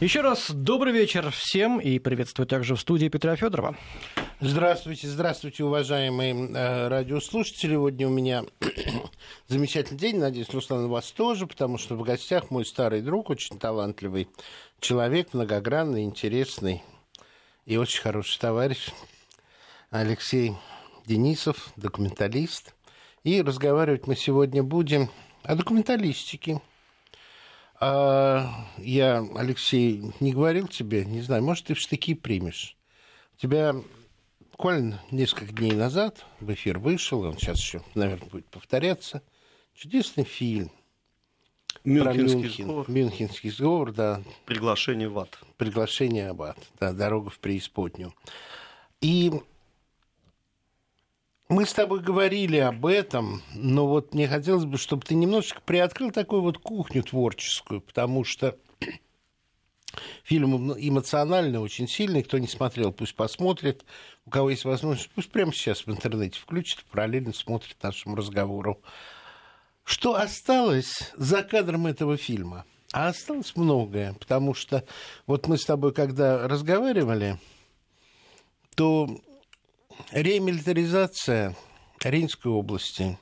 Еще раз добрый вечер всем и приветствую также в студии Петра Федорова. Здравствуйте, здравствуйте, уважаемые э, радиослушатели. Сегодня у меня замечательный день. Надеюсь, Руслан, у вас тоже, потому что в гостях мой старый друг, очень талантливый человек, многогранный, интересный и очень хороший товарищ Алексей Денисов, документалист. И разговаривать мы сегодня будем о документалистике – а я, Алексей, не говорил тебе, не знаю, может, ты в штыки примешь. У тебя буквально несколько дней назад в эфир вышел, он сейчас еще, наверное, будет повторяться, чудесный фильм. Мюнхенский Мюнхен, сговор. Мюнхенский сговор, да. Приглашение в ад. Приглашение в ад, да, дорога в преисподнюю. И мы с тобой говорили об этом, но вот мне хотелось бы, чтобы ты немножечко приоткрыл такую вот кухню творческую, потому что фильм эмоциональный, очень сильный. Кто не смотрел, пусть посмотрит. У кого есть возможность, пусть прямо сейчас в интернете включит, параллельно смотрит нашему разговору. Что осталось за кадром этого фильма? А осталось многое, потому что вот мы с тобой, когда разговаривали, то ремилитаризация Рейнской области,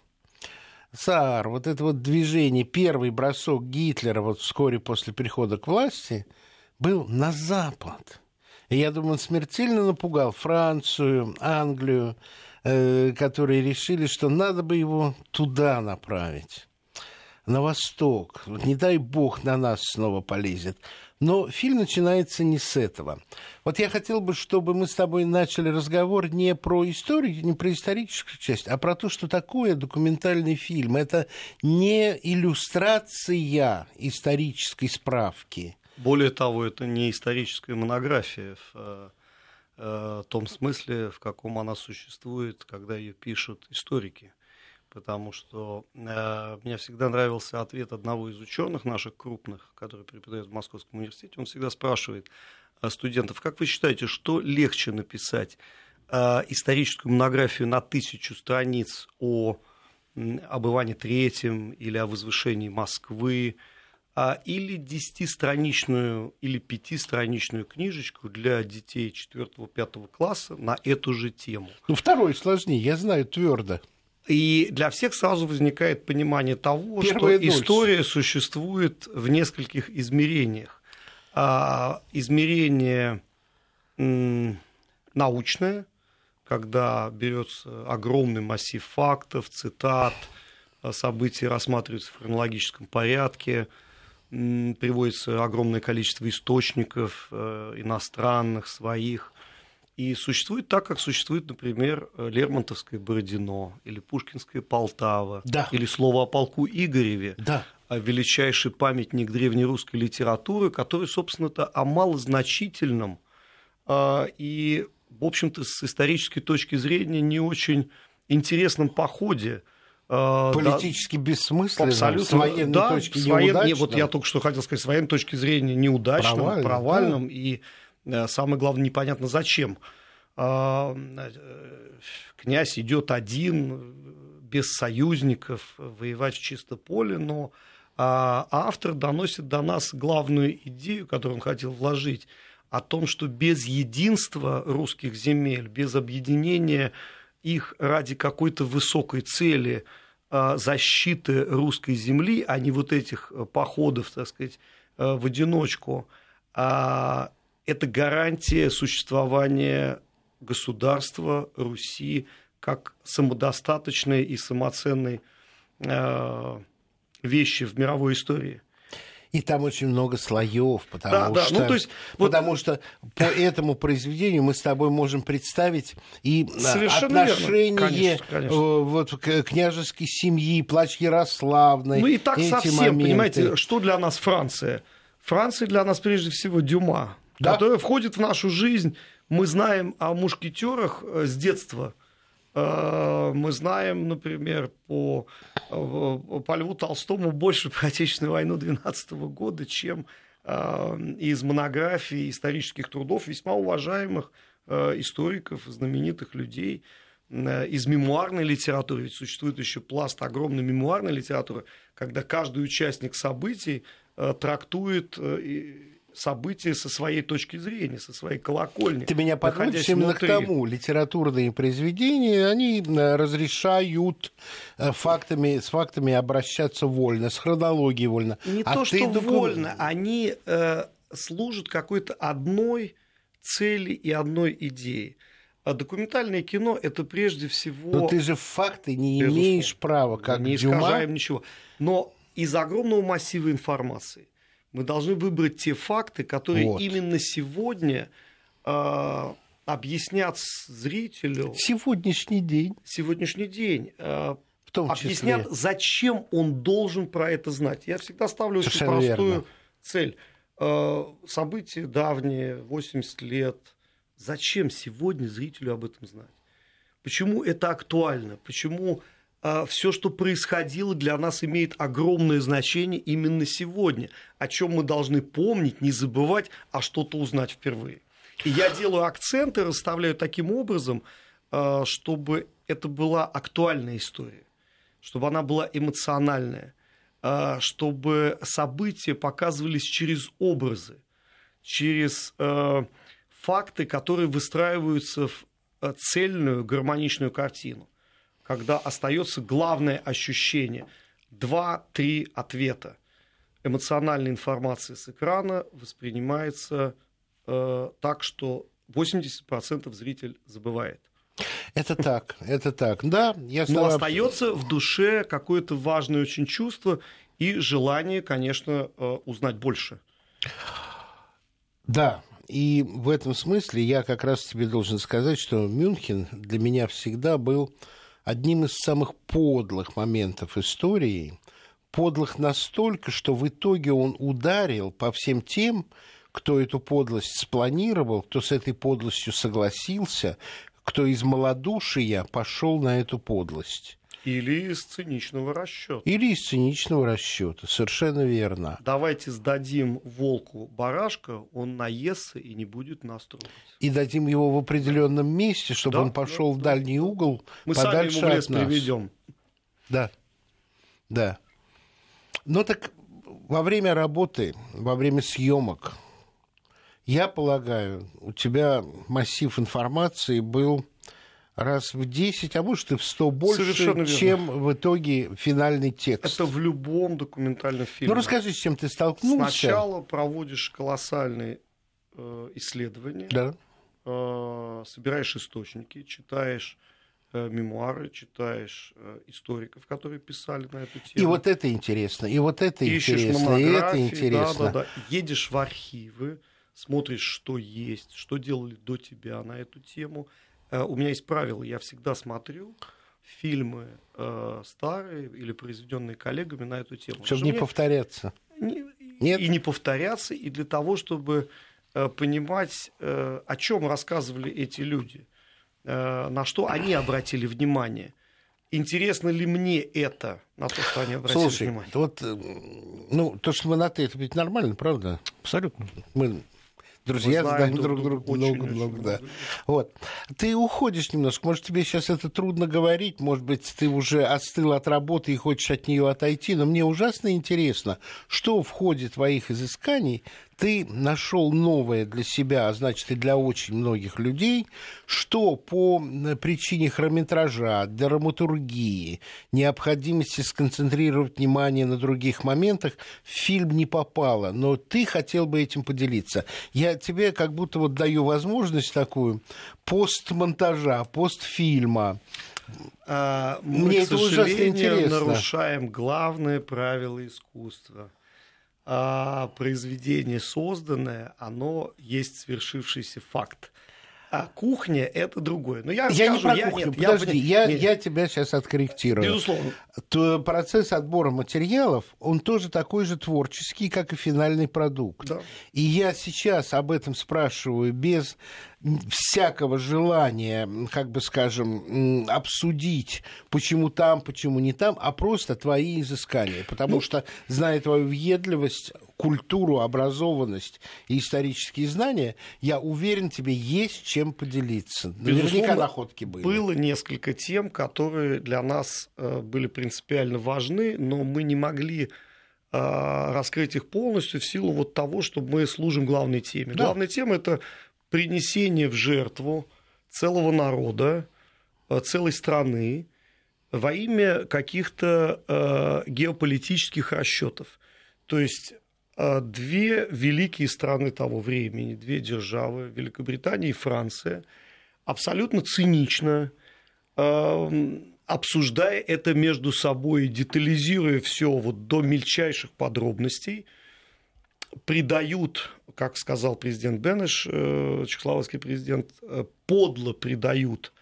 САР, вот это вот движение, первый бросок Гитлера вот вскоре после прихода к власти был на Запад. И я думаю, он смертельно напугал Францию, Англию, э, которые решили, что надо бы его туда направить, на восток. Не дай бог на нас снова полезет. Но фильм начинается не с этого. Вот я хотел бы, чтобы мы с тобой начали разговор не про историю, не про историческую часть, а про то, что такое документальный фильм. Это не иллюстрация исторической справки. Более того, это не историческая монография в э, э, том смысле, в каком она существует, когда ее пишут историки потому что э, мне всегда нравился ответ одного из ученых наших крупных, который преподает в Московском университете. Он всегда спрашивает э, студентов, как вы считаете, что легче написать э, историческую монографию на тысячу страниц о об Иване Третьем или о возвышении Москвы, а, или десятистраничную или пятистраничную книжечку для детей 4-5 класса на эту же тему. Ну, второй сложнее, я знаю твердо. И для всех сразу возникает понимание того, Первая что дольше. история существует в нескольких измерениях. А, измерение научное, когда берется огромный массив фактов, цитат, а, события рассматриваются в хронологическом порядке, приводится огромное количество источников э, иностранных, своих, и существует так, как существует, например, Лермонтовское Бородино, или Пушкинская Полтава, да. или слово о полку Игореве, да. величайший памятник древнерусской литературы, который, собственно-то, о малозначительном а, и, в общем-то, с исторической точки зрения не очень интересном походе а, Политически да, бессмысленным, абсолютно, с военной да, точки с воен... Не, вот я только что хотел сказать, с военной точки зрения неудачным, провальным, провальным да. и Э, самое главное, непонятно зачем. А, э, князь идет один, без союзников, воевать в чисто поле, но а, автор доносит до нас главную идею, которую он хотел вложить, о том, что без единства русских земель, без объединения их ради какой-то высокой цели а, защиты русской земли, а не вот этих походов, так сказать, э, в одиночку, это гарантия существования государства Руси как самодостаточной и самоценной э, вещи в мировой истории. И там очень много слоев, потому, да, что, да. Ну, то есть, потому вот... что по этому произведению мы с тобой можем представить и э, Совершенно отношение конечно, конечно. Э, вот, к княжеской семьи, плач Ярославной. Ну и так совсем, моменты. понимаете, что для нас Франция? Франция для нас прежде всего Дюма да. которая входит в нашу жизнь. Мы знаем о мушкетерах э, с детства. Э, мы знаем, например, по, э, по Льву Толстому больше про Отечественную войну 12 года, чем из монографий, исторических трудов весьма уважаемых историков, знаменитых людей из мемуарной литературы, ведь существует еще пласт огромной мемуарной литературы, когда каждый участник событий трактует события со своей точки зрения, со своей колокольни. Ты меня подводишь именно к тому. Литературные произведения, они э, разрешают э, фактами, с фактами обращаться вольно, с хронологией вольно. Не а то, что докум... вольно, они э, служат какой-то одной цели и одной идеи. А документальное кино это прежде всего. Но ты же факты не Безусловно. имеешь права, как не Дюма. ничего. Но из огромного массива информации мы должны выбрать те факты, которые вот. именно сегодня э, объяснят зрителю. Сегодняшний день. Сегодняшний день. Э, в том числе. Объяснят, зачем он должен про это знать. Я всегда ставлю Совершенно очень простую верно. цель. Э, события давние, 80 лет Зачем сегодня зрителю об этом знать? Почему это актуально? Почему все, что происходило для нас, имеет огромное значение именно сегодня? О чем мы должны помнить, не забывать, а что-то узнать впервые? И я делаю акценты, расставляю таким образом, а, чтобы это была актуальная история, чтобы она была эмоциональная, а, чтобы события показывались через образы, через а, факты, которые выстраиваются в цельную гармоничную картину, когда остается главное ощущение. Два-три ответа. Эмоциональная информация с экрана воспринимается э, так, что 80% зритель забывает. Это так, это так. Да, я Но остается в душе какое-то важное очень чувство и желание, конечно, э, узнать больше. Да, и в этом смысле я как раз тебе должен сказать, что Мюнхен для меня всегда был одним из самых подлых моментов истории. Подлых настолько, что в итоге он ударил по всем тем, кто эту подлость спланировал, кто с этой подлостью согласился, кто из малодушия пошел на эту подлость. Или из циничного расчета. Или из циничного расчета, совершенно верно. Давайте сдадим волку барашка, он наестся и не будет нас трогать. И дадим его в определенном месте, чтобы да, он пошел да, в дальний да. угол, Мы подальше сами ему в лес от нас. приведем. Да, да. Но так во время работы, во время съемок, я полагаю, у тебя массив информации был раз в 10, а может и в 100 больше, чем в итоге финальный текст. Это в любом документальном фильме. Ну, расскажи, с чем ты столкнулся. Сначала проводишь колоссальные э, исследования, да. э, собираешь источники, читаешь э, мемуары, читаешь э, историков, которые писали на эту тему. И вот это интересно, и вот это Ищешь интересно, и это интересно. Да, да, да. Едешь в архивы, смотришь, что есть, что делали до тебя на эту тему – у меня есть правило, я всегда смотрю фильмы э, старые или произведенные коллегами на эту тему. Чтобы не мне... повторяться. Не... Нет? И не повторяться, и для того, чтобы э, понимать, э, о чем рассказывали эти люди, э, на что они обратили внимание. Интересно ли мне это, на то, что они обратили Слушай, внимание? вот, э, ну, то, что мы на «ты», это ведь нормально, правда? Абсолютно. Мы Друзья знаем друг друга много-много, да. Вот. Ты уходишь немножко. Может, тебе сейчас это трудно говорить. Может быть, ты уже остыл от работы и хочешь от нее отойти. Но мне ужасно интересно, что в ходе твоих изысканий ты нашел новое для себя, а значит и для очень многих людей, что по причине хронометража, драматургии, необходимости сконцентрировать внимание на других моментах, в фильм не попало, но ты хотел бы этим поделиться. Я тебе как будто вот даю возможность такую постмонтажа, постфильма. А, мы, Мне к это ужасно интересно. нарушаем главное правило искусства – произведение созданное, оно есть свершившийся факт. А кухня это другое. Но я, я скажу, не про я, кухню. Нет, Подожди, я, я, я тебя сейчас откорректирую. Безусловно. То процесс отбора материалов, он тоже такой же творческий, как и финальный продукт. Да. И я сейчас об этом спрашиваю без всякого желания, как бы скажем, обсудить, почему там, почему не там, а просто твои изыскания. Потому ну, что, зная твою въедливость, культуру, образованность и исторические знания, я уверен, тебе есть чем поделиться. Наверняка находки были. Было несколько тем, которые для нас э, были принципиально важны, но мы не могли раскрыть их полностью в силу вот того, что мы служим главной теме. Да. Главная тема – это принесение в жертву целого народа, целой страны во имя каких-то э, геополитических расчетов. То есть э, две великие страны того времени, две державы, Великобритания и Франция, абсолютно цинично э, обсуждая это между собой, детализируя все вот до мельчайших подробностей, придают, как сказал президент Бенеш, э, чехословацкий президент, э, подло придают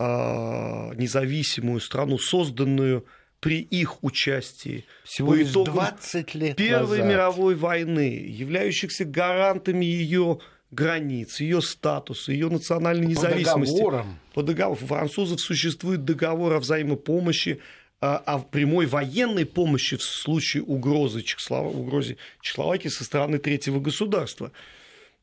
а, независимую страну, созданную при их участии Всего по итогам 20 лет Первой назад. мировой войны, являющихся гарантами ее границ, ее статуса, ее национальной независимости. По договорам. По договору. У французов существует договор о взаимопомощи, а, о прямой военной помощи в случае угрозы, Чехослов... угрозы Чехословакии со стороны третьего государства.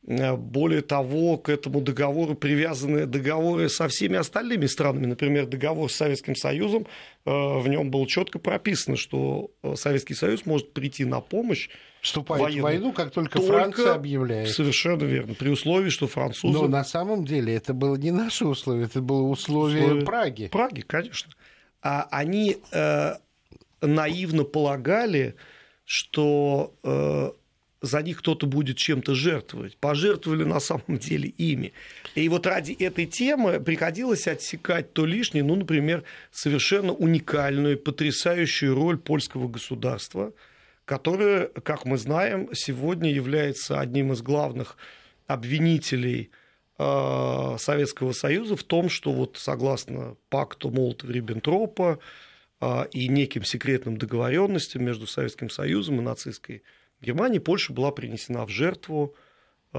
Э, более того, к этому договору привязаны договоры со всеми остальными странами. Например, договор с Советским Союзом, э, в нем было четко прописано, что э, Советский Союз может прийти на помощь Вступает военную, в войну, как только, только Франция объявляет. Совершенно верно. При условии, что французы... Но на самом деле это было не наше условие, это было условие, условие Праги. Праги, конечно. А они э, наивно полагали, что э, за них кто-то будет чем-то жертвовать. Пожертвовали на самом деле ими. И вот ради этой темы приходилось отсекать то лишнее, ну, например, совершенно уникальную, потрясающую роль польского государства, которое, как мы знаем, сегодня является одним из главных обвинителей э, Советского Союза в том, что вот согласно пакту Молотова-Риббентропа э, и неким секретным договоренностям между Советским Союзом и нацистской Германии Польша была принесена в жертву э,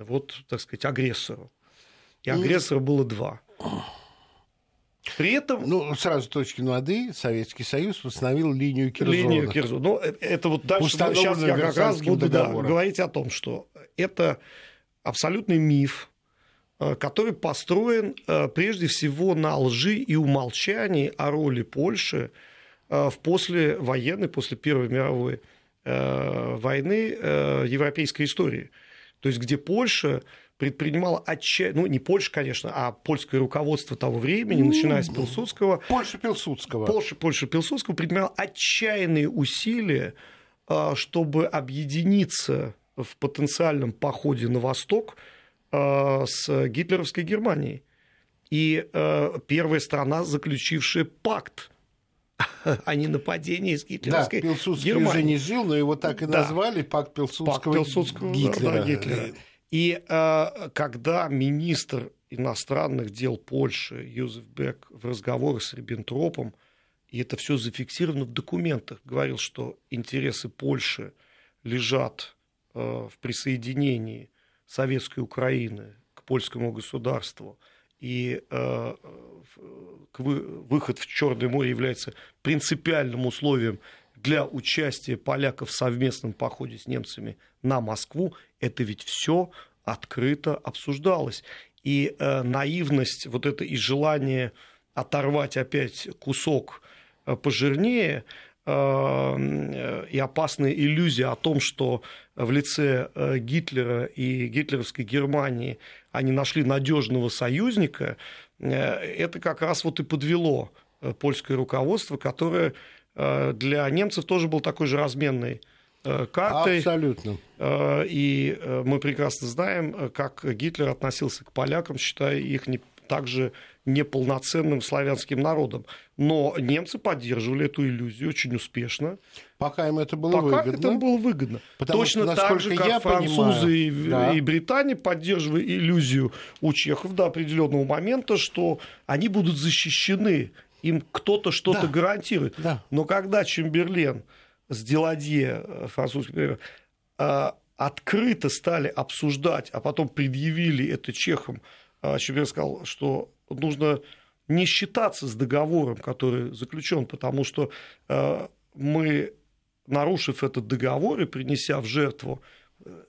вот, так сказать, агрессору. И агрессора было два. При этом... Ну, сразу точки нады, Советский Союз установил линию Кирзона. Линию Кирзона. Ну, э, это вот дальше... Сейчас я как раз буду да, говорить о том, что это абсолютный миф, э, который построен э, прежде всего на лжи и умолчании о роли Польши в послевоенной, после Первой мировой войны э, европейской истории. То есть, где Польша предпринимала отчаяние, ну, не Польша, конечно, а польское руководство того времени, ну, начиная с Пилсудского. Польша Пилсудского. Польша, Польша Пилсудского предпринимала отчаянные усилия, э, чтобы объединиться в потенциальном походе на восток с гитлеровской Германией. И первая страна, заключившая пакт а не нападение из гитлеровской да, Пилсудский Германии. уже не жил, но его так и да. назвали, пакт Пилсудского, пакт Пилсудского Гитлера. Да, Гитлера. И э, когда министр иностранных дел Польши Юзеф Бек в разговоре с Риббентропом, и это все зафиксировано в документах, говорил, что интересы Польши лежат э, в присоединении советской Украины к польскому государству – и э, выход в Черное море является принципиальным условием для участия поляков в совместном походе с немцами на Москву, это ведь все открыто обсуждалось. И э, наивность вот это и желание оторвать опять кусок э, пожирнее и опасная иллюзия о том, что в лице Гитлера и гитлеровской Германии они нашли надежного союзника, э, это как раз вот и подвело э, польское руководство, которое для немцев тоже был такой же разменной картой. Абсолютно. И мы прекрасно знаем, как Гитлер относился к полякам, считая их не также неполноценным славянским народом. Но немцы поддерживали эту иллюзию очень успешно. Пока им это было Пока выгодно. это было выгодно. Потому Точно что, так же, как я французы понимаю, и, да. и Британия поддерживали иллюзию у чехов до определенного момента, что они будут защищены, им кто-то что-то да. гарантирует. Да. Но когда Чемберлен с Деладье, французский э, открыто стали обсуждать, а потом предъявили это чехам, э, Чемберлен сказал, что нужно не считаться с договором, который заключен, потому что э, мы, нарушив этот договор и принеся в жертву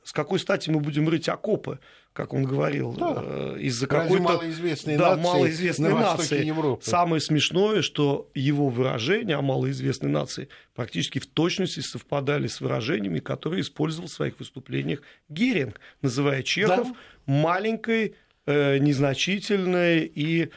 с какой стати мы будем рыть окопы, как он говорил, да. Э, из-за какой-то малоизвестной да, нации, малоизвестной на нации. Европы. Самое смешное, что его выражения о малоизвестной нации практически в точности совпадали с выражениями, которые использовал в своих выступлениях Геринг, называя Чехов да. маленькой, э, незначительной и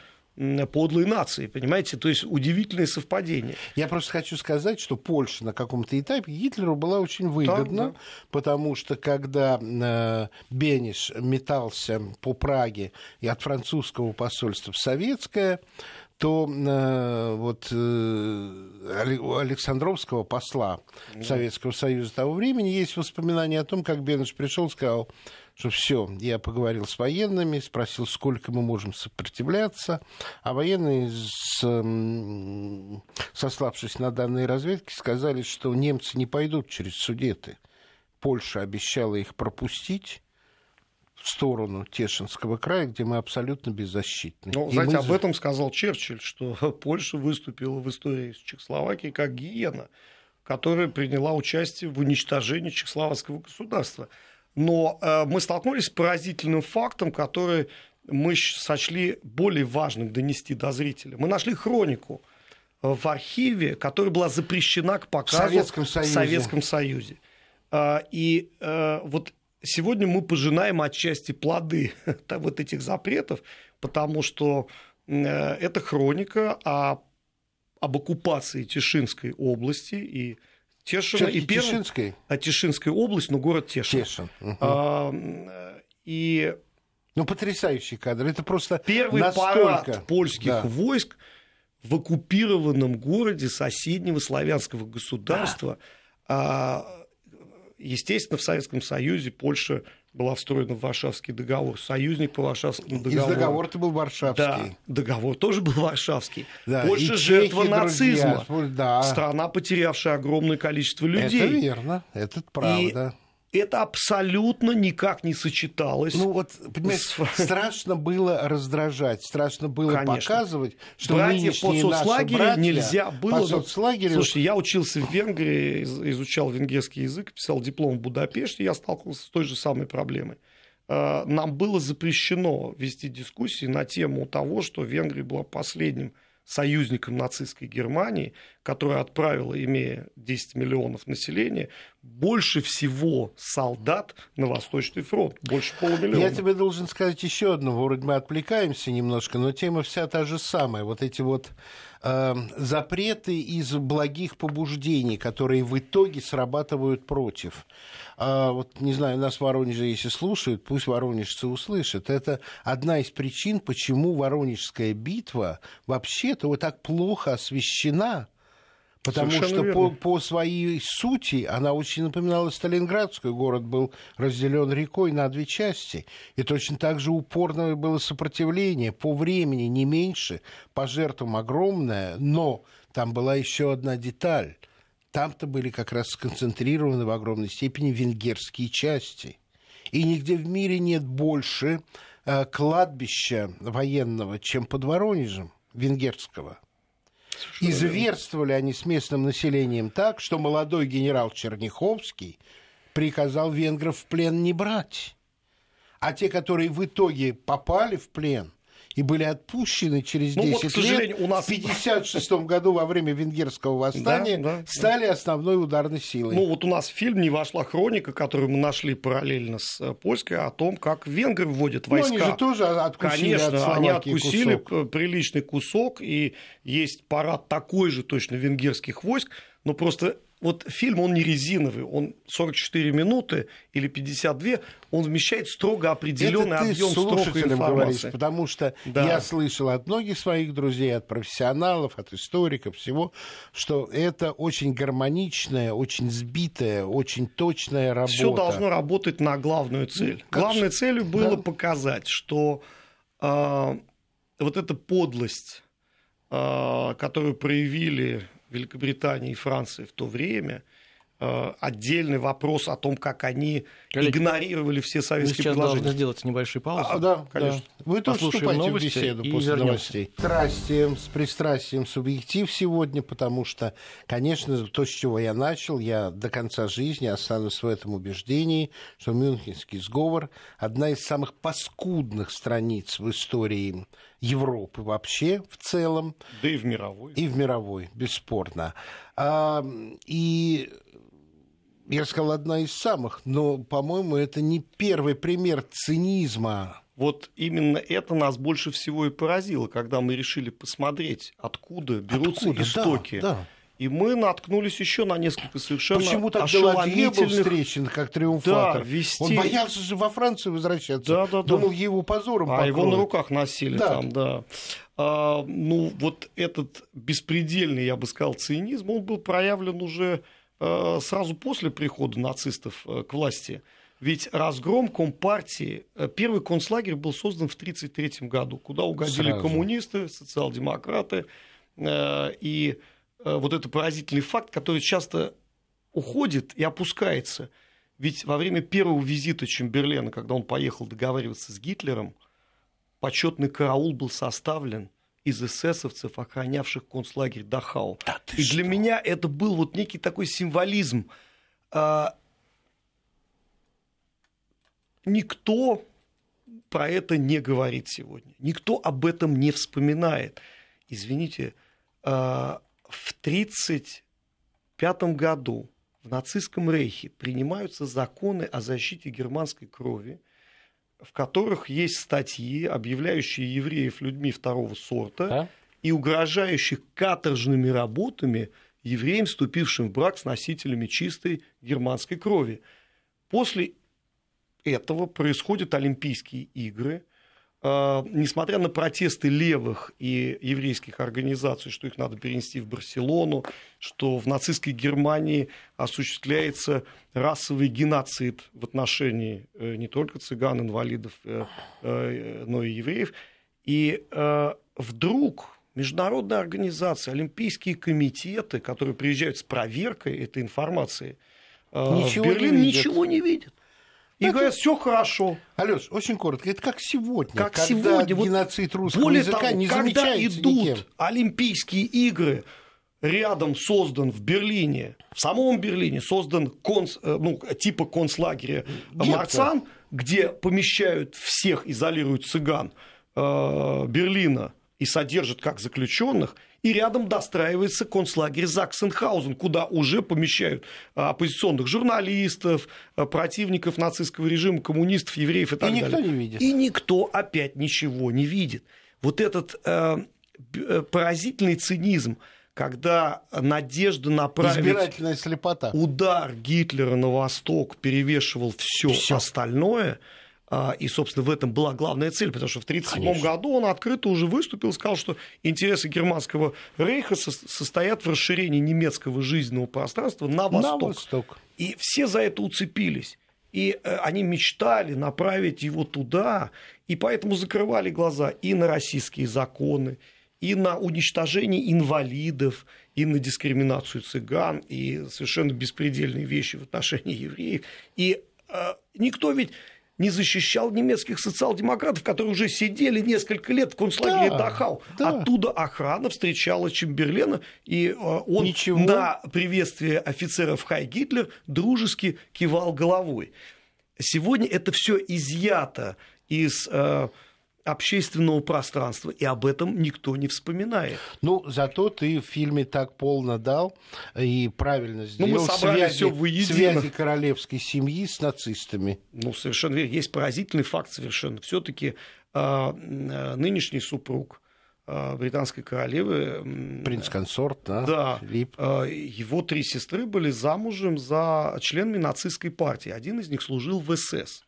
подлой нации, понимаете? То есть удивительное совпадение. Я просто хочу сказать, что Польша на каком-то этапе Гитлеру была очень выгодна, да, да. потому что когда э, Бениш метался по Праге и от французского посольства в советское, то э, вот э, Александровского посла Советского Союза того времени есть воспоминания о том, как Бенеш пришел и сказал, что все, я поговорил с военными, спросил, сколько мы можем сопротивляться, а военные, с, сославшись на данные разведки, сказали, что немцы не пойдут через Судеты. Польша обещала их пропустить, в сторону Тешинского края, где мы абсолютно беззащитны. Ну, и знаете, мы... об этом сказал Черчилль, что Польша выступила в истории с Чехословакией как гиена, которая приняла участие в уничтожении чехословацкого государства. Но э, мы столкнулись с поразительным фактом, который мы сочли более важным донести до зрителя. Мы нашли хронику в архиве, которая была запрещена к показу в Советском Союзе. В Советском Союзе. Э, и э, вот сегодня мы пожинаем отчасти плоды вот этих запретов, потому что э, это хроника о, об оккупации Тишинской области и Тешина и Тишинской? А Тишинской область, но город Тешин. Тешин. Угу. А, и ну, потрясающий кадр. Это просто Первый настолько... парад польских да. войск в оккупированном городе соседнего славянского государства. Да. А, естественно, в Советском Союзе Польша была встроена в Варшавский договор. Союзник по Варшавскому договору. Из договора-то был Варшавский. Да, договор тоже был Варшавский. Да, Польша жертва нацизма. Да. Страна, потерявшая огромное количество людей. Это верно, это правда. И это абсолютно никак не сочеталось. Ну вот, понимаешь, с... страшно было раздражать, страшно было Конечно. показывать, что Братьев по соцлагерю нельзя было. По соцлагерю... Слушайте, я учился в Венгрии, изучал венгерский язык, писал диплом в Будапеште, я сталкивался с той же самой проблемой. А, нам было запрещено вести дискуссии на тему того, что Венгрия была последним союзником нацистской Германии, которая отправила, имея 10 миллионов населения, больше всего солдат на Восточный фронт. Больше полумиллиона. Я тебе должен сказать еще одно. Вроде мы отвлекаемся немножко, но тема вся та же самая. Вот эти вот э, запреты из благих побуждений, которые в итоге срабатывают против. А, вот, не знаю, нас в Воронеже, если слушают, пусть воронежцы услышат. Это одна из причин, почему Воронежская битва вообще-то вот так плохо освещена. Потому Совершенно что по, по своей сути она очень напоминала Сталинградскую. Город был разделен рекой на две части. И точно так же упорное было сопротивление. По времени не меньше, по жертвам огромное. Но там была еще одна деталь – там-то были как раз сконцентрированы в огромной степени венгерские части. И нигде в мире нет больше э, кладбища военного, чем под Воронежем венгерского. И зверствовали они с местным населением так, что молодой генерал Черняховский приказал венгров в плен не брать. А те, которые в итоге попали в плен – и были отпущены через 10 ну, вот, лет, у нас... в 1956 году во время венгерского восстания да, да, стали основной ударной силой. Ну вот у нас в фильм не вошла хроника, которую мы нашли параллельно с э, польской, о том, как венгры вводят войска. Ну, они же тоже откусили Конечно, от они откусили кусок. приличный кусок, и есть парад такой же точно венгерских войск, но просто вот фильм, он не резиновый, он 44 минуты или 52, он вмещает строго определенный Это объем строгой информации. Говоришь, потому что да. я слышал от многих своих друзей, от профессионалов, от историков, всего, что это очень гармоничная, очень сбитая, очень точная работа. Все должно работать на главную цель. Как Главной ш... целью было да. показать, что э, вот эта подлость, э, которую проявили Великобритании и Франции в то время, отдельный вопрос о том, как они Коллеги, игнорировали все советские мы сейчас предложения. должны сделать небольшую паузу. А, да, конечно. Да. Вы тоже вступаете в беседу после вернемся. новостей. Пристрастием, с пристрастием субъектив сегодня, потому что, конечно, то, с чего я начал, я до конца жизни останусь в этом убеждении, что Мюнхенский сговор – одна из самых паскудных страниц в истории Европы вообще в целом. Да и в мировой. И в мировой, бесспорно. А, и я сказал, одна из самых, но, по-моему, это не первый пример цинизма. Вот именно это нас больше всего и поразило, когда мы решили посмотреть, откуда берутся откуда? истоки. Да, да. И мы наткнулись еще на несколько совершенно Почему так ошеломительных... был встречен как триумфатор? Да, вести... Он боялся же во Францию возвращаться. Да, да, Думал, да. его позором А покроют. его на руках носили да. там, да. А, ну, вот этот беспредельный, я бы сказал, цинизм, он был проявлен уже сразу после прихода нацистов э, к власти. Ведь разгром Компартии, э, первый концлагерь был создан в 1933 году, куда угодили Сразу. коммунисты, социал-демократы. И вот это поразительный факт, который часто уходит и опускается. Ведь во время первого визита Чемберлена, когда он поехал договариваться с Гитлером, почетный караул был составлен из эсэсовцев, охранявших концлагерь Дахау. Да и что? для меня это был вот некий такой символизм. А, никто про это не говорит сегодня. Никто об этом не вспоминает. Извините, а, в 1935 году в нацистском рейхе принимаются законы о защите германской крови – в которых есть статьи, объявляющие евреев людьми второго сорта а? и угрожающих каторжными работами евреям, вступившим в брак с носителями чистой германской крови. После этого происходят Олимпийские игры – несмотря на протесты левых и еврейских организаций, что их надо перенести в Барселону, что в нацистской Германии осуществляется расовый геноцид в отношении э, не только цыган, инвалидов, э, э, но и евреев. И вдруг международные организации, олимпийские комитеты, которые приезжают с проверкой этой информации, ничего в Берлин не ничего не видят. И это... говорят, все хорошо. Алеш, очень коротко. Это как сегодня, как когда сегодня. геноцид русского Более языка того, не когда идут никем. Олимпийские игры, рядом создан в Берлине, в самом Берлине создан конц, э, ну, типа концлагеря Марцан, где помещают всех, изолируют цыган э, Берлина и содержат как заключенных – и рядом достраивается концлагерь Заксенхаузен, куда уже помещают а, оппозиционных журналистов, а, противников нацистского режима, коммунистов, евреев и так и далее. И никто не видит. И никто опять ничего не видит. Вот этот э, э поразительный цинизм, когда надежда направить слепота. удар Гитлера на восток перевешивал все остальное – и, собственно, в этом была главная цель, потому что в 1937 году он открыто уже выступил и сказал, что интересы германского рейха состоят в расширении немецкого жизненного пространства на восток. На восток. И все за это уцепились. И э, они мечтали направить его туда, и поэтому закрывали глаза и на российские законы, и на уничтожение инвалидов, и на дискриминацию цыган, и совершенно беспредельные вещи в отношении евреев. И э, никто ведь не защищал немецких социал-демократов, которые уже сидели несколько лет в концлагере да, Дахау. Да. Оттуда охрана встречала Чемберлена, и э, он Ничего. на приветствие офицеров Хай Гитлер дружески кивал головой. Сегодня это все изъято из э, общественного пространства, и об этом никто не вспоминает. Ну, зато ты в фильме так полно дал и правильно сделал ну, мы связи, все воедино. связи королевской семьи с нацистами. Ну, совершенно верно. Есть поразительный факт совершенно. все таки э, а, нынешний супруг а, британской королевы. Принц-консорт, да? Да. Филипп. Его три сестры были замужем за членами нацистской партии. Один из них служил в СС.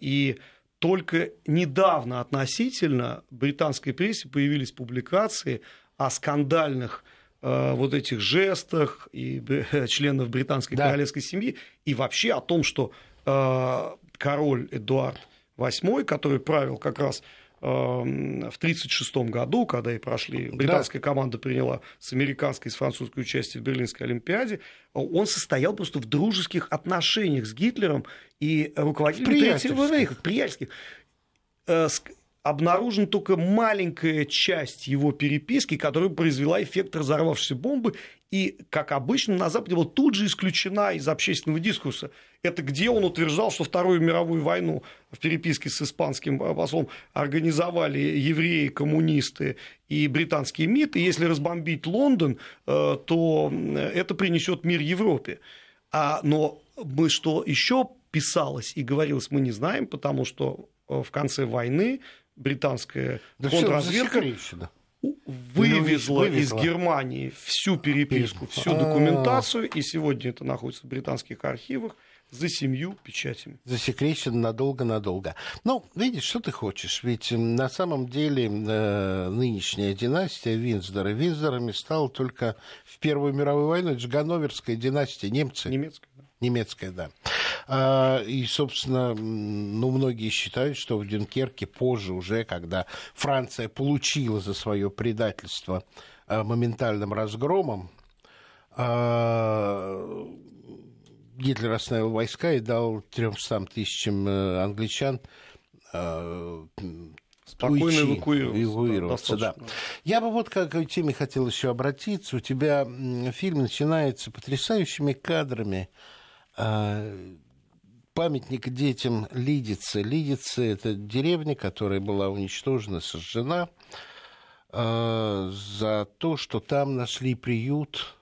И только недавно относительно в британской прессе появились публикации о скандальных э, вот этих жестах и э, членов британской да. королевской семьи и вообще о том, что э, король Эдуард VIII, который правил как раз в 1936 году, когда и прошли, британская да. команда приняла с американской и с французской участие в Берлинской Олимпиаде, он состоял просто в дружеских отношениях с Гитлером и руководителем Третьего Рейха, приятельских обнаружена только маленькая часть его переписки, которая произвела эффект разорвавшейся бомбы, и, как обычно, на Западе была тут же исключена из общественного дискурса. Это где он утверждал, что Вторую мировую войну в переписке с испанским послом организовали евреи, коммунисты и британские МИД, и если разбомбить Лондон, э, то это принесет мир Европе. А, но мы что еще писалось и говорилось, мы не знаем, потому что э, в конце войны британская да контрразведка вывезла, вывезла из Германии всю переписку, всю документацию, и сегодня это находится в британских архивах за семью печатями. Засекречено надолго-надолго. Ну, видишь, что ты хочешь? Ведь на самом деле э, нынешняя династия Винздора Винздорами стала только в Первую мировую войну. Это же Ганноверская династия, немцы. Немецкая. Немецкая, да. А, и, собственно, ну, многие считают, что в Дюнкерке позже уже, когда Франция получила за свое предательство а, моментальным разгромом, а, Гитлер остановил войска и дал 300 тысячам э, англичан спокойно уйти, эвакуироваться. эвакуироваться да, да. Я бы вот к теме хотел еще обратиться. У тебя фильм начинается потрясающими кадрами памятник детям Лидицы. Лидицы – это деревня, которая была уничтожена, сожжена э, за то, что там нашли приют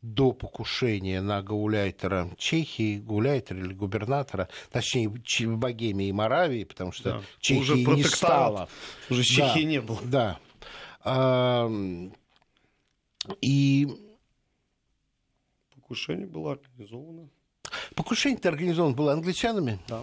до покушения на Гауляйтера Чехии, Гауляйтера или губернатора, точнее, Богемии и Моравии, потому что да. Чехии уже не стало. Уже Чехии да, не было. Да. А, и... Покушение было организовано Покушение-то организовано было англичанами. Да.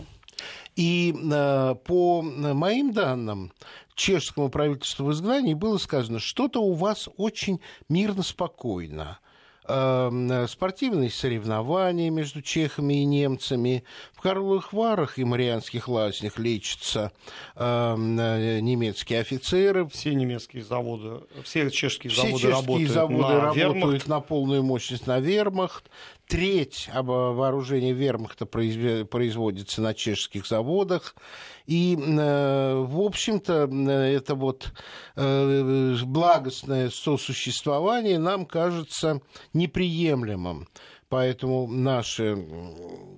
И э, по моим данным, чешскому правительству в изгнании было сказано, что-то у вас очень мирно, спокойно. Эм, спортивные соревнования между чехами и немцами. В Карловых Варах и Марианских лазнях лечатся эм, немецкие офицеры. Все немецкие заводы, все чешские все заводы чешские работают заводы на работают вермахт. на полную мощность на вермахт. Треть вооружения вермахта производится на чешских заводах. И, э, в общем-то, это вот э, благостное сосуществование нам кажется неприемлемым. Поэтому наша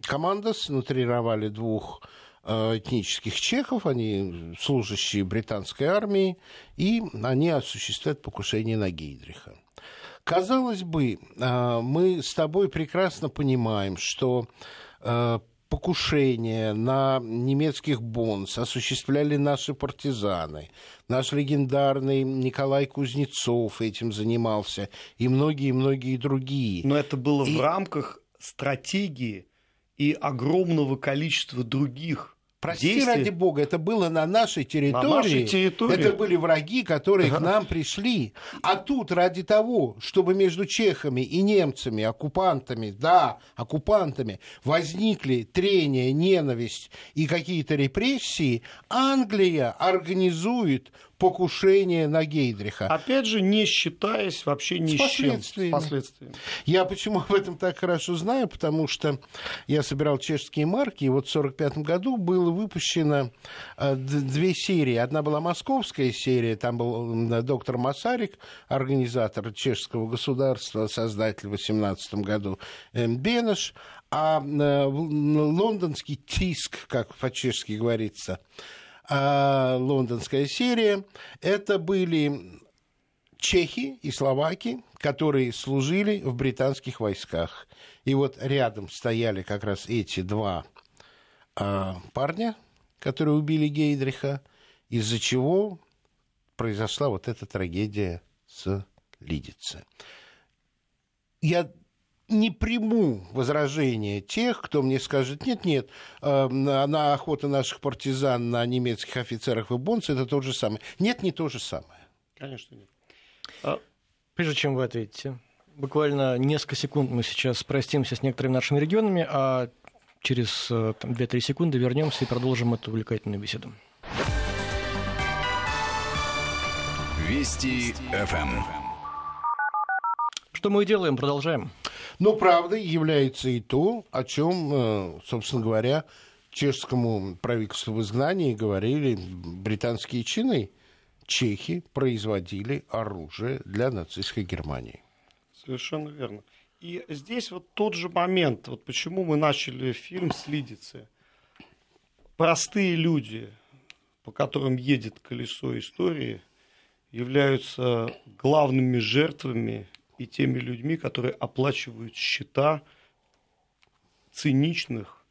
команда снутрировали двух э, этнических чехов, они служащие британской армии, и они осуществляют покушение на Гейдриха. Казалось бы, мы с тобой прекрасно понимаем, что покушения на немецких бонс осуществляли наши партизаны. Наш легендарный Николай Кузнецов этим занимался, и многие-многие другие. Но это было и... в рамках стратегии и огромного количества других Прости действий. ради бога, это было на нашей территории. На нашей территории. Это были враги, которые ага. к нам пришли. А тут ради того, чтобы между чехами и немцами, оккупантами, да, оккупантами, возникли трения, ненависть и какие-то репрессии, Англия организует покушение на Гейдриха. Опять же, не считаясь вообще ни с, с чем. С последствиями. Я почему об этом так хорошо знаю, потому что я собирал чешские марки, и вот в 1945 году было выпущено э, две серии. Одна была московская серия, там был доктор Масарик, организатор чешского государства, создатель в 18 году Бенеш, а э, лондонский тиск, как по-чешски говорится, а лондонская серия, это были чехи и словаки, которые служили в британских войсках. И вот рядом стояли как раз эти два а, парня, которые убили Гейдриха, из-за чего произошла вот эта трагедия с Лидице. Я не приму возражения тех, кто мне скажет, нет-нет, э, на охота наших партизан на немецких офицерах в Бонце это то же самое. Нет, не то же самое. Конечно нет. А, прежде чем вы ответите, буквально несколько секунд мы сейчас простимся с некоторыми нашими регионами, а через 2-3 э, секунды вернемся и продолжим эту увлекательную беседу. Вести ФМ. Что мы и делаем, продолжаем. Но правдой является и то, о чем, э, собственно говоря, чешскому правительству в изгнании говорили британские чины. Чехи производили оружие для нацистской Германии. Совершенно верно. И здесь вот тот же момент, вот почему мы начали фильм с Лидицы. Простые люди, по которым едет колесо истории, являются главными жертвами и теми людьми, которые оплачивают счета циничных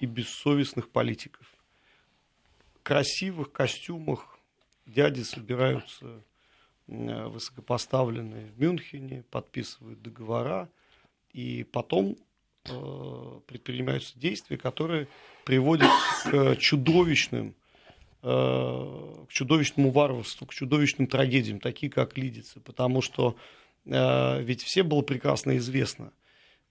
и бессовестных политиков. В красивых костюмах дяди собираются высокопоставленные в Мюнхене, подписывают договора, и потом э, предпринимаются действия, которые приводят к чудовищным Э, к чудовищному варварству, к чудовищным трагедиям, такие как Лидицы, потому что э, ведь все было прекрасно известно,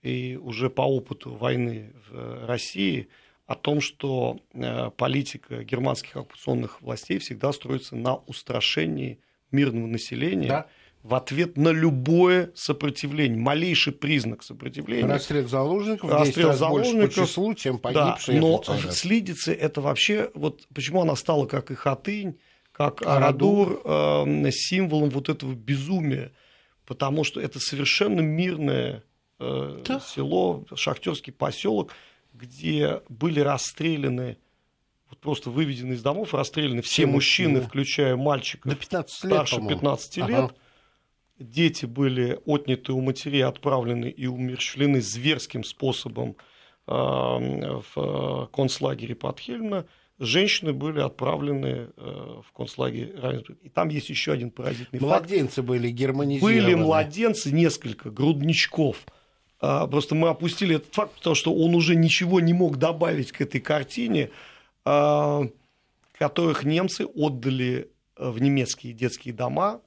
и уже по опыту войны в России, о том, что э, политика германских оккупационных властей всегда строится на устрашении мирного населения. Да в ответ на любое сопротивление, малейший признак сопротивления. Расстрел заложников, расстрел заложников по числу, чем погибшие да, Но офицеры. Слидицы это вообще, вот почему она стала как и Хатынь, как Арадур, э, символом вот этого безумия, потому что это совершенно мирное э, да. село, шахтерский поселок, где были расстреляны вот просто выведены из домов, расстреляны все, все мужчины, да. включая мальчиков До 15 лет, старше 15 лет. Ага дети были отняты у матерей, отправлены и умерщвлены зверским способом в концлагере под Хельмна, женщины были отправлены э, в концлагерь Равенсбург. И там есть еще один поразительный младенцы факт. были германизированы. Были младенцы, несколько, грудничков. А, просто мы опустили этот факт, потому что он уже ничего не мог добавить к этой картине, а, которых немцы отдали в немецкие детские дома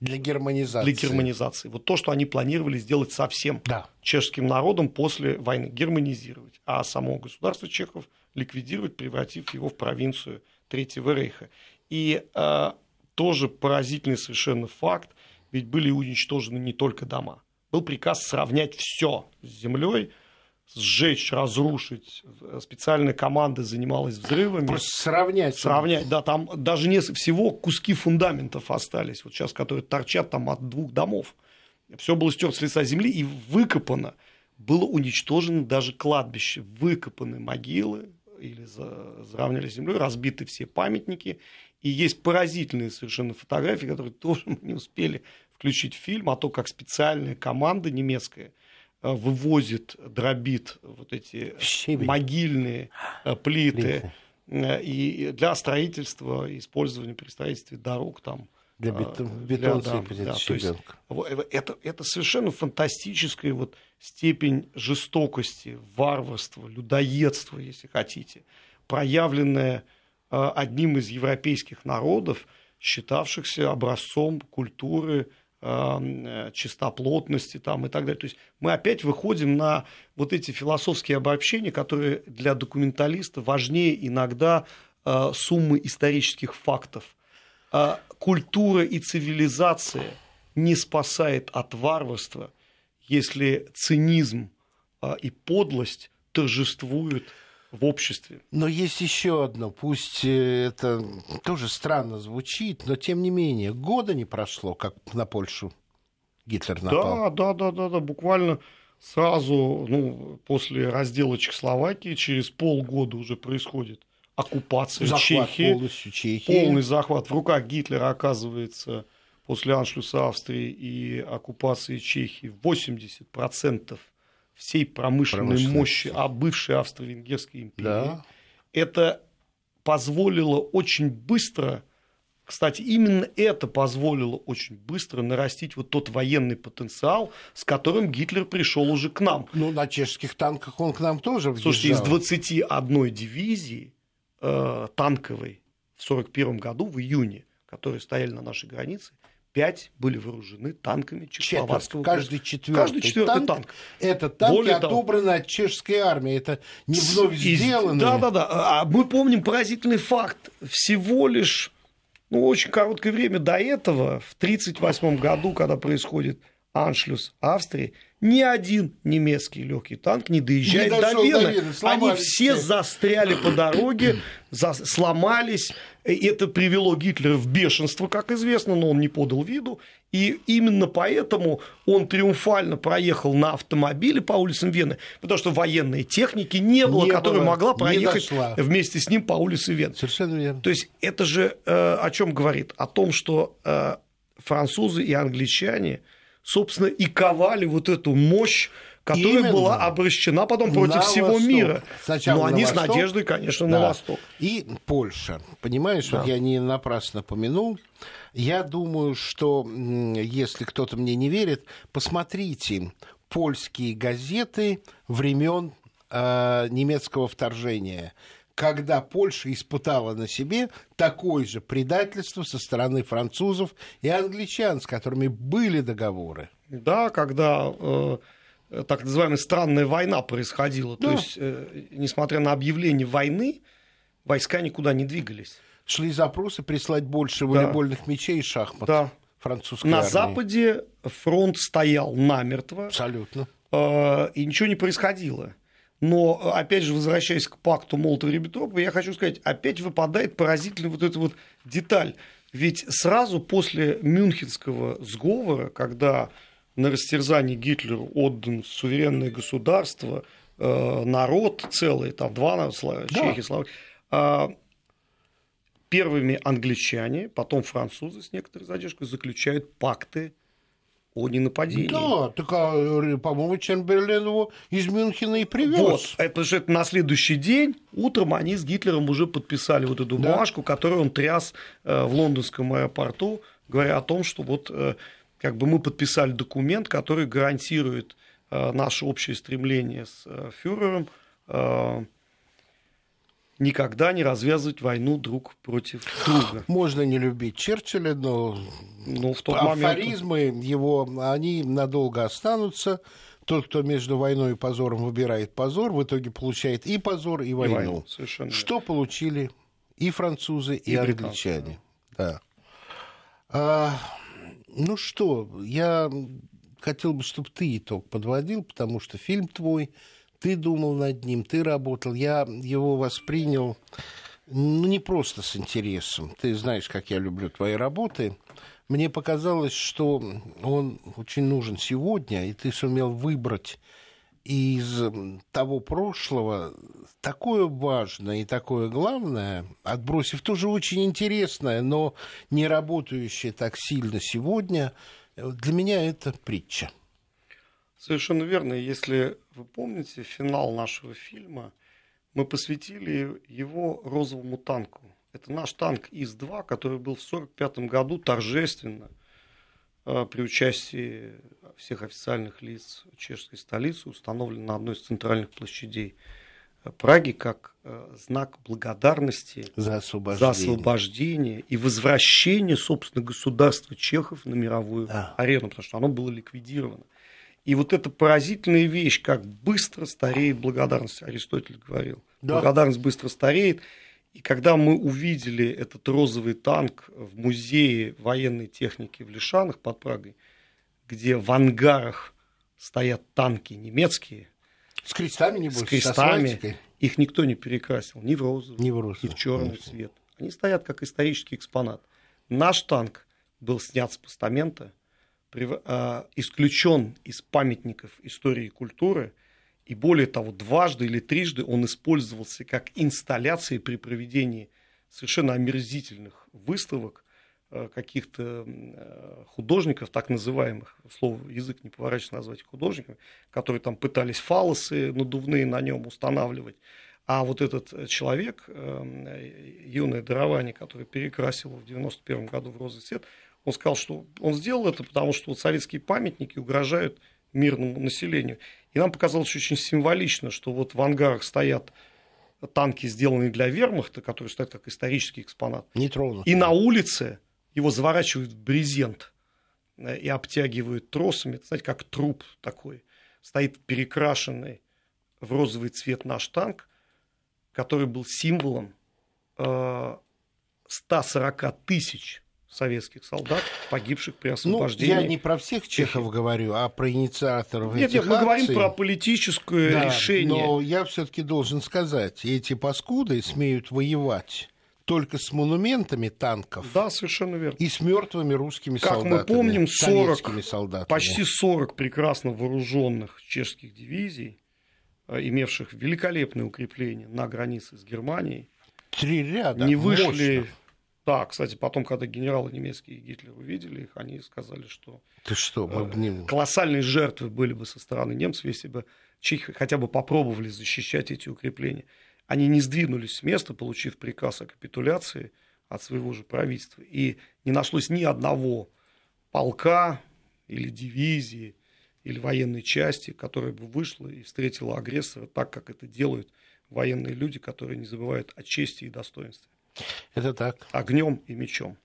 для германизации. Для германизации. Вот то, что они планировали сделать со всем да. чешским народом после войны. Германизировать. А само государство чехов ликвидировать, превратив его в провинцию Третьего Рейха. И э, тоже поразительный совершенно факт, ведь были уничтожены не только дома. Был приказ сравнять все с землей, сжечь, разрушить. Специальная команда занималась взрывами. Просто сравнять. Сравнять, да, там даже не всего куски фундаментов остались, вот сейчас, которые торчат там от двух домов. Все было стерто с лица земли и выкопано. Было уничтожено даже кладбище, выкопаны могилы или заравняли землей, разбиты все памятники. И есть поразительные совершенно фотографии, которые тоже мы не успели включить в фильм, а то, как специальная команда немецкая – Э, вывозит, дробит вот эти Щебень. могильные э, плиты. Плиты. И для строительства, использования при строительстве дорог там. Для бетон, бетон для, да, да, то есть, это, это совершенно фантастическая вот степень жестокости, варварства, людоедства, если хотите, проявленная одним из европейских народов, считавшихся образцом культуры Э, чистоплотности там и так далее. То есть мы опять выходим на вот эти философские обобщения, которые для документалиста важнее иногда э, суммы исторических фактов. Э, культура и цивилизация не спасает от варварства, если цинизм и подлость торжествуют в обществе. Но есть еще одно, пусть э, это тоже странно звучит, но тем не менее, года не прошло, как на Польшу Гитлер напал. Да, да, да, да, да, буквально сразу, ну, после раздела Чехословакии, через полгода уже происходит оккупация захват Чехии, полностью Чехии. полный захват в руках Гитлера оказывается после аншлюса Австрии и оккупации Чехии 80% всей промышленной мощи а бывшей Австро-Венгерской империи. Да. Это позволило очень быстро, кстати, именно это позволило очень быстро нарастить вот тот военный потенциал, с которым Гитлер пришел уже к нам. Ну, на чешских танках он к нам тоже въезжал. Слушайте, из 21 дивизии э, танковой в 1941 году, в июне, которые стояли на нашей границе, пять были вооружены танками чехословацкого Каждый четвертый, Каждый четвертый танк, танк. Это танки Более отобраны того, от чешской армии. Это не вновь сделано. Да, да, да. А мы помним поразительный факт. Всего лишь ну, очень короткое время до этого, в 1938 году, когда происходит Аншлюс Австрии, ни один немецкий легкий танк не доезжает не до Вены. До Вены Они все застряли по дороге, сломались. Это привело Гитлера в бешенство, как известно, но он не подал виду. И именно поэтому он триумфально проехал на автомобиле по улицам Вены, потому что военной техники не было, не которая было, могла проехать вместе с ним по улице Вены. Совершенно верно. То есть это же э, о чем говорит? О том, что э, французы и англичане – собственно, и ковали вот эту мощь, которая Именно. была обращена потом против всего восток. мира. Сначала Но они восток, с надеждой, конечно, да. на восток. И Польша. Понимаешь, да. вот я не напрасно помянул. Я думаю, что если кто-то мне не верит, посмотрите польские газеты времен э, немецкого вторжения когда Польша испытала на себе такое же предательство со стороны французов и англичан, с которыми были договоры. Да, когда э, так называемая странная война происходила. Да. То есть, э, несмотря на объявление войны, войска никуда не двигались. Шли запросы прислать больше волейбольных да. мечей и шахмат. Да. Французской на армии. Западе фронт стоял намертво. Абсолютно. Э, и ничего не происходило. Но, опять же, возвращаясь к пакту Молотова-Риббентропа, я хочу сказать, опять выпадает поразительная вот эта вот деталь. Ведь сразу после Мюнхенского сговора, когда на растерзание Гитлеру отдан суверенное государство, э, народ целый, там два народа, чехи, да. Э, первыми англичане, потом французы с некоторой задержкой заключают пакты о ненападении. Да, так, а, по-моему, Чемберлен его из Мюнхена и привез. Вот, это же это на следующий день, утром они с Гитлером уже подписали вот эту бумажку, да. которую он тряс э, в лондонском аэропорту, говоря о том, что вот э, как бы мы подписали документ, который гарантирует э, наше общее стремление с фюрером никогда не развязывать войну друг против друга. Можно не любить Черчилля, но ну, в тот афоризмы момент... его, они надолго останутся. Тот, кто между войной и позором выбирает позор, в итоге получает и позор, и войну. И войну совершенно Что верно. получили и французы, и, и англичане. Да. А, ну что, я хотел бы, чтобы ты итог подводил, потому что фильм твой ты думал над ним, ты работал. Я его воспринял ну, не просто с интересом. Ты знаешь, как я люблю твои работы. Мне показалось, что он очень нужен сегодня, и ты сумел выбрать из того прошлого такое важное и такое главное, отбросив тоже очень интересное, но не работающее так сильно сегодня, для меня это притча. Совершенно верно. Если вы помните финал нашего фильма, мы посвятили его розовому танку. Это наш танк ИС-2, который был в 1945 году торжественно э, при участии всех официальных лиц чешской столицы установлен на одной из центральных площадей э, Праги как э, знак благодарности за освобождение, за освобождение и возвращение, собственно, государства чехов на мировую да. арену, потому что оно было ликвидировано. И вот эта поразительная вещь, как быстро стареет благодарность, Аристотель говорил. Да. Благодарность быстро стареет. И когда мы увидели этот розовый танк в музее военной техники в Лишанах под Прагой, где в ангарах стоят танки немецкие, с крестами, небось, с крестами, их никто не перекрасил ни в розовый, ни в, розовый, ни в черный цвет. Они стоят как исторический экспонат. Наш танк был снят с постамента – исключен из памятников истории и культуры, и более того, дважды или трижды он использовался как инсталляции при проведении совершенно омерзительных выставок а, каких-то а, художников, так называемых, слово язык не поворачивается назвать художниками, которые там пытались фалосы надувные на нем устанавливать. А вот этот человек, юное дарование, который перекрасил в 91 году в розовый цвет, он сказал, что он сделал это, потому что вот советские памятники угрожают мирному населению. И нам показалось очень символично, что вот в ангарах стоят танки, сделанные для вермахта, которые стоят как исторический экспонат. Не тронут. И на улице его заворачивают в брезент э, и обтягивают тросами. Это, знаете, как труп такой. Стоит перекрашенный в розовый цвет наш танк, который был символом э, 140 тысяч советских солдат, погибших при освобождении. Ну, я не про всех чехов говорю, а про инициаторов нет, этих Нет, мы акций. говорим про политическое да, решение. Но я все-таки должен сказать, эти паскуды смеют воевать только с монументами танков. Да, совершенно верно. И с мертвыми русскими как солдатами. Как мы помним, 40, солдатами. почти 40 прекрасно вооруженных чешских дивизий, э, имевших великолепные укрепления на границе с Германией, Три ряда. Не вышли. Мощно. Да, кстати, потом, когда генералы немецкие и Гитлер увидели их, они сказали, что, Ты что мы э, колоссальные жертвы были бы со стороны немцев, если бы чехи хотя бы попробовали защищать эти укрепления. Они не сдвинулись с места, получив приказ о капитуляции от своего же правительства. И не нашлось ни одного полка или дивизии или военной части, которая бы вышла и встретила агрессора так, как это делают военные люди, которые не забывают о чести и достоинстве. Это так. Огнем и мечом.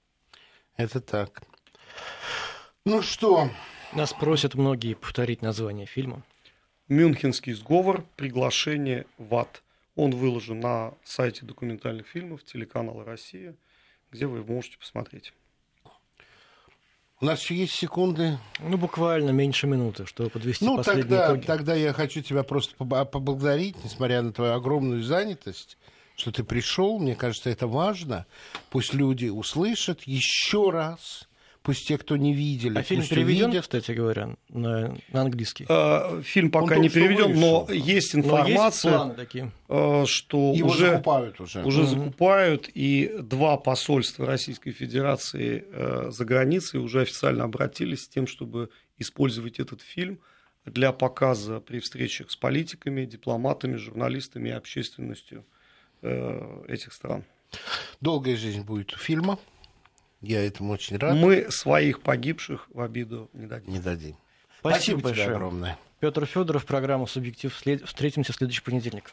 Это так. Ну что? Нас просят многие повторить название фильма. Мюнхенский сговор. Приглашение в ад. Он выложен на сайте документальных фильмов телеканала «Россия», где вы можете посмотреть. У нас еще есть секунды. Ну, буквально меньше минуты, чтобы подвести ну, последние тогда, итоги. тогда я хочу тебя просто поблагодарить, несмотря на твою огромную занятость, что ты пришел. Мне кажется, это важно. Пусть люди услышат еще раз Пусть те, кто не видели, а фильм переведен, кстати говоря, на, на английский. А, фильм пока Он не переведен, но есть информация, но есть такие. А, что Его уже закупают уже. Уже mm закупают, и два посольства Российской Федерации э, за границей уже официально обратились с тем, чтобы использовать этот фильм для показа при встречах с политиками, дипломатами, журналистами и общественностью э, этих стран. Долгая жизнь будет у фильма. Я этому очень рад. Мы своих погибших в обиду не дадим. Не дадим. Спасибо, Спасибо большое. огромное. Петр Федоров, программа «Субъектив». Встретимся в следующий понедельник.